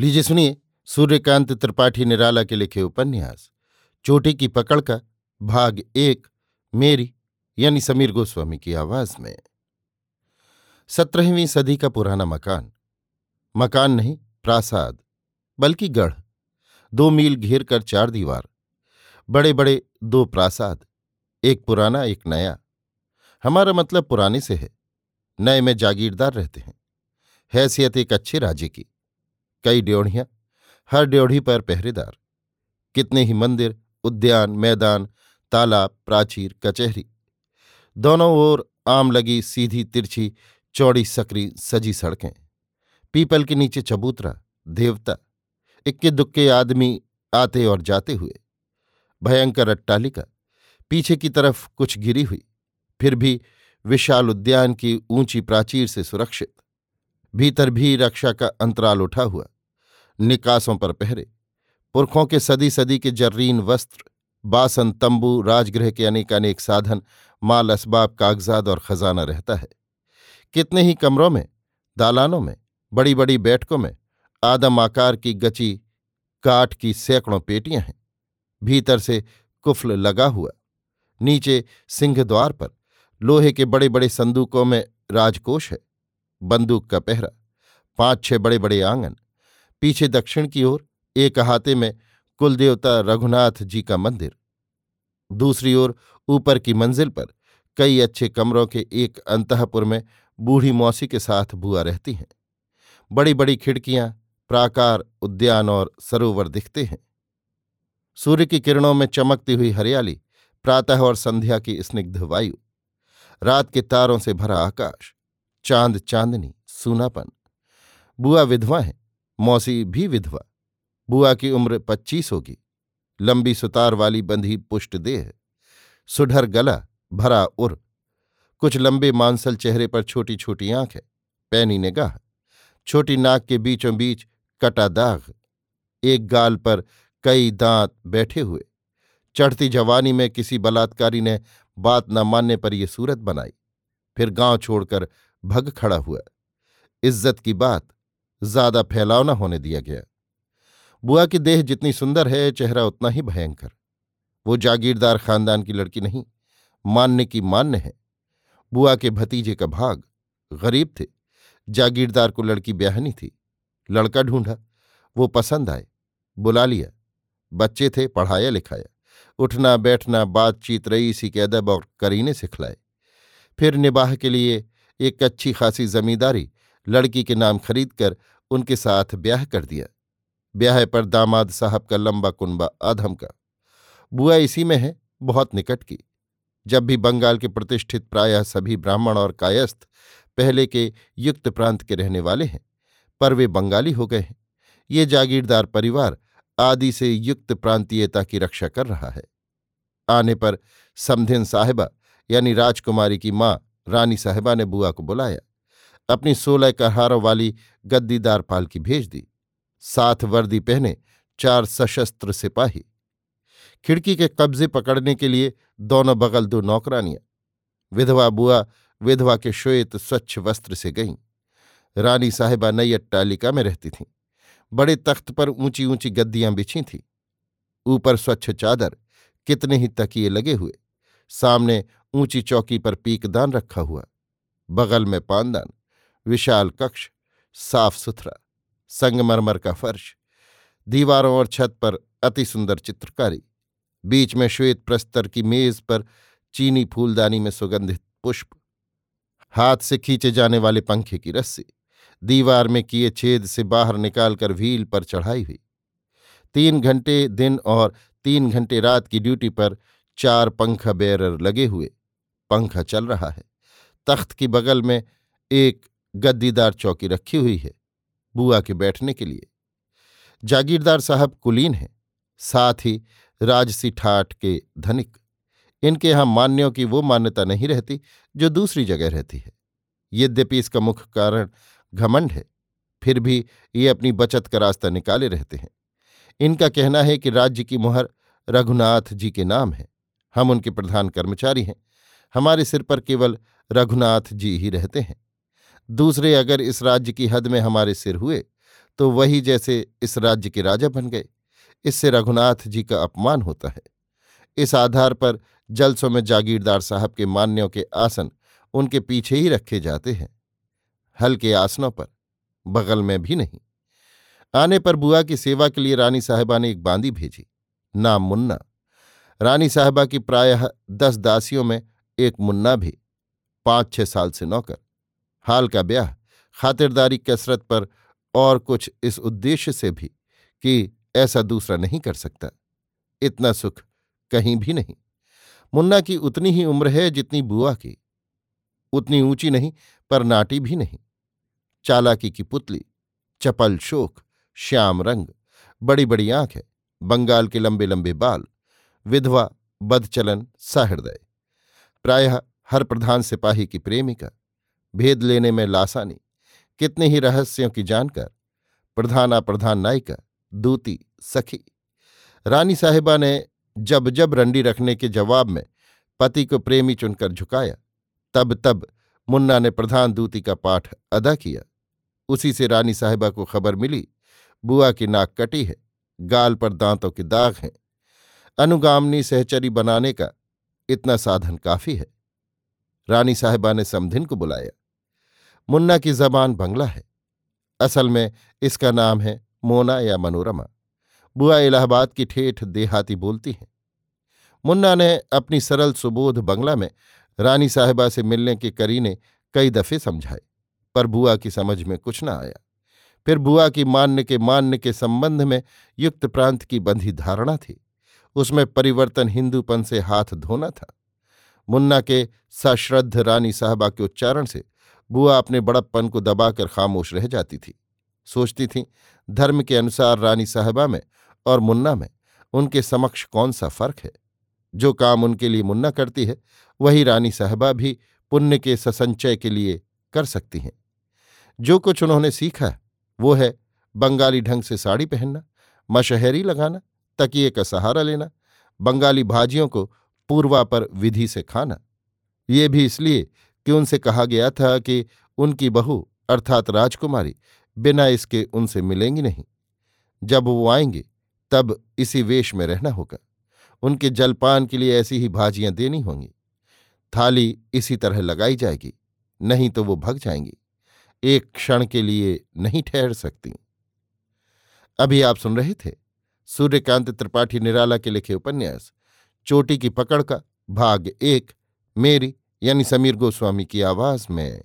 लीजिए सुनिए, सूर्यकांत त्रिपाठी निराला के लिखे उपन्यास। चोटी की पकड़ का भाग एक, मेरी, यानी समीर गोस्वामी की आवाज़ में। सत्रहवीं सदी का पुराना मकान। मकान नहीं, प्रासाद, बल्कि गढ़। दो मील घेर कर चार दीवार। बड़े बड़े दो प्रासाद, एक पुराना, एक नया। हमारा मतलब पुराने से है। नए में जागीरदार रहते हैं। हैसियत एक अच्छे राज्य की। कई ड्योढ़ियाँ, हर ड्योढ़ी पर पहरेदार। कितने ही मंदिर, उद्यान, मैदान, तालाब, प्राचीर, कचहरी। दोनों ओर आम लगी सीधी तिरछी, चौड़ी सकरी, सजी सड़कें। पीपल के नीचे चबूतरा, देवता, इक्के दुक्के आदमी आते और जाते हुए। भयंकर अट्टालिका, पीछे की तरफ़ कुछ गिरी हुई, फिर भी विशाल उद्यान की ऊँची प्राचीर से सुरक्षित। भीतर भी रक्षा का अंतराल उठा हुआ। निकासों पर पहरे। पुरखों के सदी सदी के जर्रीन वस्त्र, बासन, तंबू, राजगृह के अनेकानेक साधन, माल, असबाब, कागजात और खजाना रहता है। कितने ही कमरों में, दालानों में बड़ी बड़ी बैठकों में, आदम आकार की गची, काठ की सैकड़ों पेटियाँ हैं। भीतर से कुफल लगा हुआ। नीचे सिंह द्वार पर, लोहे के बड़े बड़े संदूकों में राजकोष है। बंदूक का पहरा, पाँच छह बड़े बड़े आँगन, पीछे दक्षिण की ओर एक अहाते में कुलदेवता रघुनाथ जी का मंदिर, दूसरी ओर ऊपर की मंजिल पर कई अच्छे कमरों के एक अंतपुर में बूढ़ी मौसी के साथ बुआ रहती हैं। बड़ी बड़ी खिड़कियाँ, प्राकार, उद्यान और सरोवर दिखते हैं। सूर्य की किरणों में चमकती हुई हरियाली, प्रातः और संध्या की स्निग्ध वायु, रात के तारों से भरा आकाश चाँद चांदनी, सूनापन। बुआ विधवा है, मौसी भी विधवा। बुआ की उम्र पच्चीस होगी। लंबी सुतार वाली बंधी पुष्ट देह। सुढर गला भरा उर। कुछ लंबे मांसल चेहरे पर छोटी छोटी आँखें, पैनी निगाह। छोटी नाक के बीचों बीच कटा दाग। एक गाल पर कई दांत बैठे हुए। चढ़ती जवानी में किसी बलात्कारी ने बात न मानने पर यह सूरत बनाई। फिर गाँव छोड़कर भग खड़ा हुआ। इज़्ज़त की बात ज़्यादा फैलाव न होने दिया गया। बुआ की देह जितनी सुंदर है, चेहरा उतना ही भयंकर। वो जागीरदार खानदान की लड़की नहीं मान्य की मान्य है। बुआ के भतीजे का भाग गरीब थे, जागीरदार को लड़की ब्याहनी थी। लड़का ढूंढा, वो पसंद आए, बुला लिया। बच्चे थे, पढ़ाया लिखाया। उठना बैठना, बातचीत रही, इसी के अदब और करीने सिखलाए। फिर निबाह के लिए एक अच्छी खासी जमींदारी लड़की के नाम खरीद कर उनके साथ ब्याह कर दिया। ब्याह पर दामाद साहब का लंबा कुनबा आधम का। बुआ इसी में है, बहुत निकट की। जब भी बंगाल के प्रतिष्ठित प्रायः सभी ब्राह्मण और कायस्थ पहले के युक्त प्रांत के रहने वाले हैं, पर वे बंगाली हो गए हैं। ये जागीरदार परिवार आदि से युक्त प्रांतीयता की रक्षा कर रहा है। आने पर समधिन साहिबा यानी राजकुमारी की माँ रानी साहिबा ने बुआ को बुलाया। अपनी सोलह कहारों वाली गद्दीदार पालकी भेज दी। साथ वर्दी पहने, चार सशस्त्र सिपाही। खिड़की के कब्जे पकड़ने के लिए दोनों बगल दो नौकरानियाँ। विधवा बुआ, विधवा के श्वेत स्वच्छ वस्त्र से गईं। रानी साहिबा नई अट्टालिका में रहती थीं। बड़े तख्त पर ऊँची ऊँची गद्दियाँ बिछी थीं। ऊपर स्वच्छ चादर कितने ही तकिए लगे हुए। सामने ऊँची चौकी पर पीकदान रखा हुआ। बगल में पानदान, विशाल कक्ष, साफ़ सुथरा, संगमरमर का फर्श, दीवारों और छत पर अति सुंदर चित्रकारी, बीच में श्वेत प्रस्तर की मेज पर चीनी फूलदानी में सुगंधित पुष्प, हाथ से खींचे जाने वाले पंखे की रस्सी, दीवार में किए छेद से बाहर निकालकर व्हील पर चढ़ाई हुई। तीन घंटे दिन और तीन घंटे रात की ड्यूटी पर चार पंखा बेरर लगे हुए। पंखा चल रहा है। तख्त की बगल में एक गद्दीदार चौकी रखी हुई है, बुआ के बैठने के लिए। जागीरदार साहब कुलीन हैं, साथ ही राजसी ठाठ के धनिक। इनके यहाँ मान्यों की वो मान्यता नहीं रहती जो दूसरी जगह रहती है। यद्यपि इसका मुख्य कारण घमंड है, फिर भी ये अपनी बचत का रास्ता निकाले रहते हैं। इनका कहना है कि राज्य की मुहर रघुनाथ जी के नाम है। हम उनके प्रधान कर्मचारी हैं। हमारे सिर पर केवल रघुनाथ जी ही रहते हैं। दूसरे अगर इस राज्य की हद में हमारे सिर हुए तो वही जैसे इस राज्य के राजा बन गए। इससे रघुनाथ जी का अपमान होता है। इस आधार पर जलसों में जागीरदार साहब के मान्यों के आसन उनके पीछे ही रखे जाते हैं। हल्के आसनों पर, बगल में भी नहीं। आने पर बुआ की सेवा के लिए रानी साहिबा ने एक बांदी भेजी। नाम मुन्ना। रानी साहबा की प्रायः दस दासियों में एक मुन्ना भी पाँच छह साल से नौकर। हाल का ब्याह खातिरदारी कसरत पर और कुछ इस उद्देश्य से भी कि ऐसा दूसरा नहीं कर सकता। इतना सुख कहीं भी नहीं। मुन्ना की उतनी ही उम्र है जितनी बुआ की। उतनी ऊँची नहीं, पर नाटी भी नहीं। चालाकी की पुतली, चपल शोक, श्याम रंग बड़ी बड़ी आँखें, बंगाल के लंबे लंबे बाल विधवा, बदचलन सहृदय प्रायः हर प्रधान सिपाही की प्रेमिका। भेद लेने में लासानी। कितने ही रहस्यों की जानकर। प्रधाना प्रधान नायिका, दूती, सखी। रानी साहिबा ने जब जब रंडी रखने के जवाब में पति को प्रेमी चुनकर झुकाया, तब तब मुन्ना ने प्रधान दूती का पाठ अदा किया। उसी से रानी साहिबा को खबर मिली, बुआ की नाक कटी है, गाल पर दांतों के दाग हैं। अनुगामनी सहचरी बनाने का इतना साधन काफ़ी है। रानी साहिबा ने समधिन को बुलाया। मुन्ना की जबान बंगला है। असल में इसका नाम है मोना या मनोरमा। बुआ इलाहाबाद की ठेठ देहाती बोलती हैं। मुन्ना ने अपनी सरल सुबोध बंगला में रानी साहिबा से मिलने के करीने कई दफे समझाए, पर बुआ की समझ में कुछ न आया। फिर बुआ की मान्य के मान्य के संबंध में युक्त प्रांत की बंधी धारणा थी। उसमें परिवर्तन हिंदूपन से हाथ धोना था। मुन्ना के सश्रद्ध रानी साहबा के उच्चारण से बुआ अपने बड़प्पन को दबाकर खामोश रह जाती थी। सोचती थी, धर्म के अनुसार रानी साहबा में और मुन्ना में उनके समक्ष कौन सा फ़र्क है? जो काम उनके लिए मुन्ना करती है, वही रानी साहबा भी पुण्य के ससंचय के लिए कर सकती हैं। जो कुछ उन्होंने सीखा, वो है बंगाली ढंग से साड़ी पहनना, मशहरी लगाना तकिए का सहारा लेना, बंगाली भाजियों को पूर्वा पर विधि से खाना। ये भी इसलिए कि उनसे कहा गया था कि उनकी बहू, अर्थात राजकुमारी, बिना इसके उनसे मिलेंगी नहीं। जब वो आएँगे, तब इसी वेश में रहना होगा। उनके जलपान के लिए ऐसी ही भाजियाँ देनी होंगी। थाली इसी तरह लगाई जाएगी, नहीं तो वो भग जाएँगी। एक क्षण के लिए नहीं ठहर सकती। अभी आप सुन रहे थे सूर्यकांत त्रिपाठी निराला के लिखे उपन्यास, चोटी की पकड़ का, भाग एक, मेरी, यानी समीर गोस्वामी की आवाज़ में।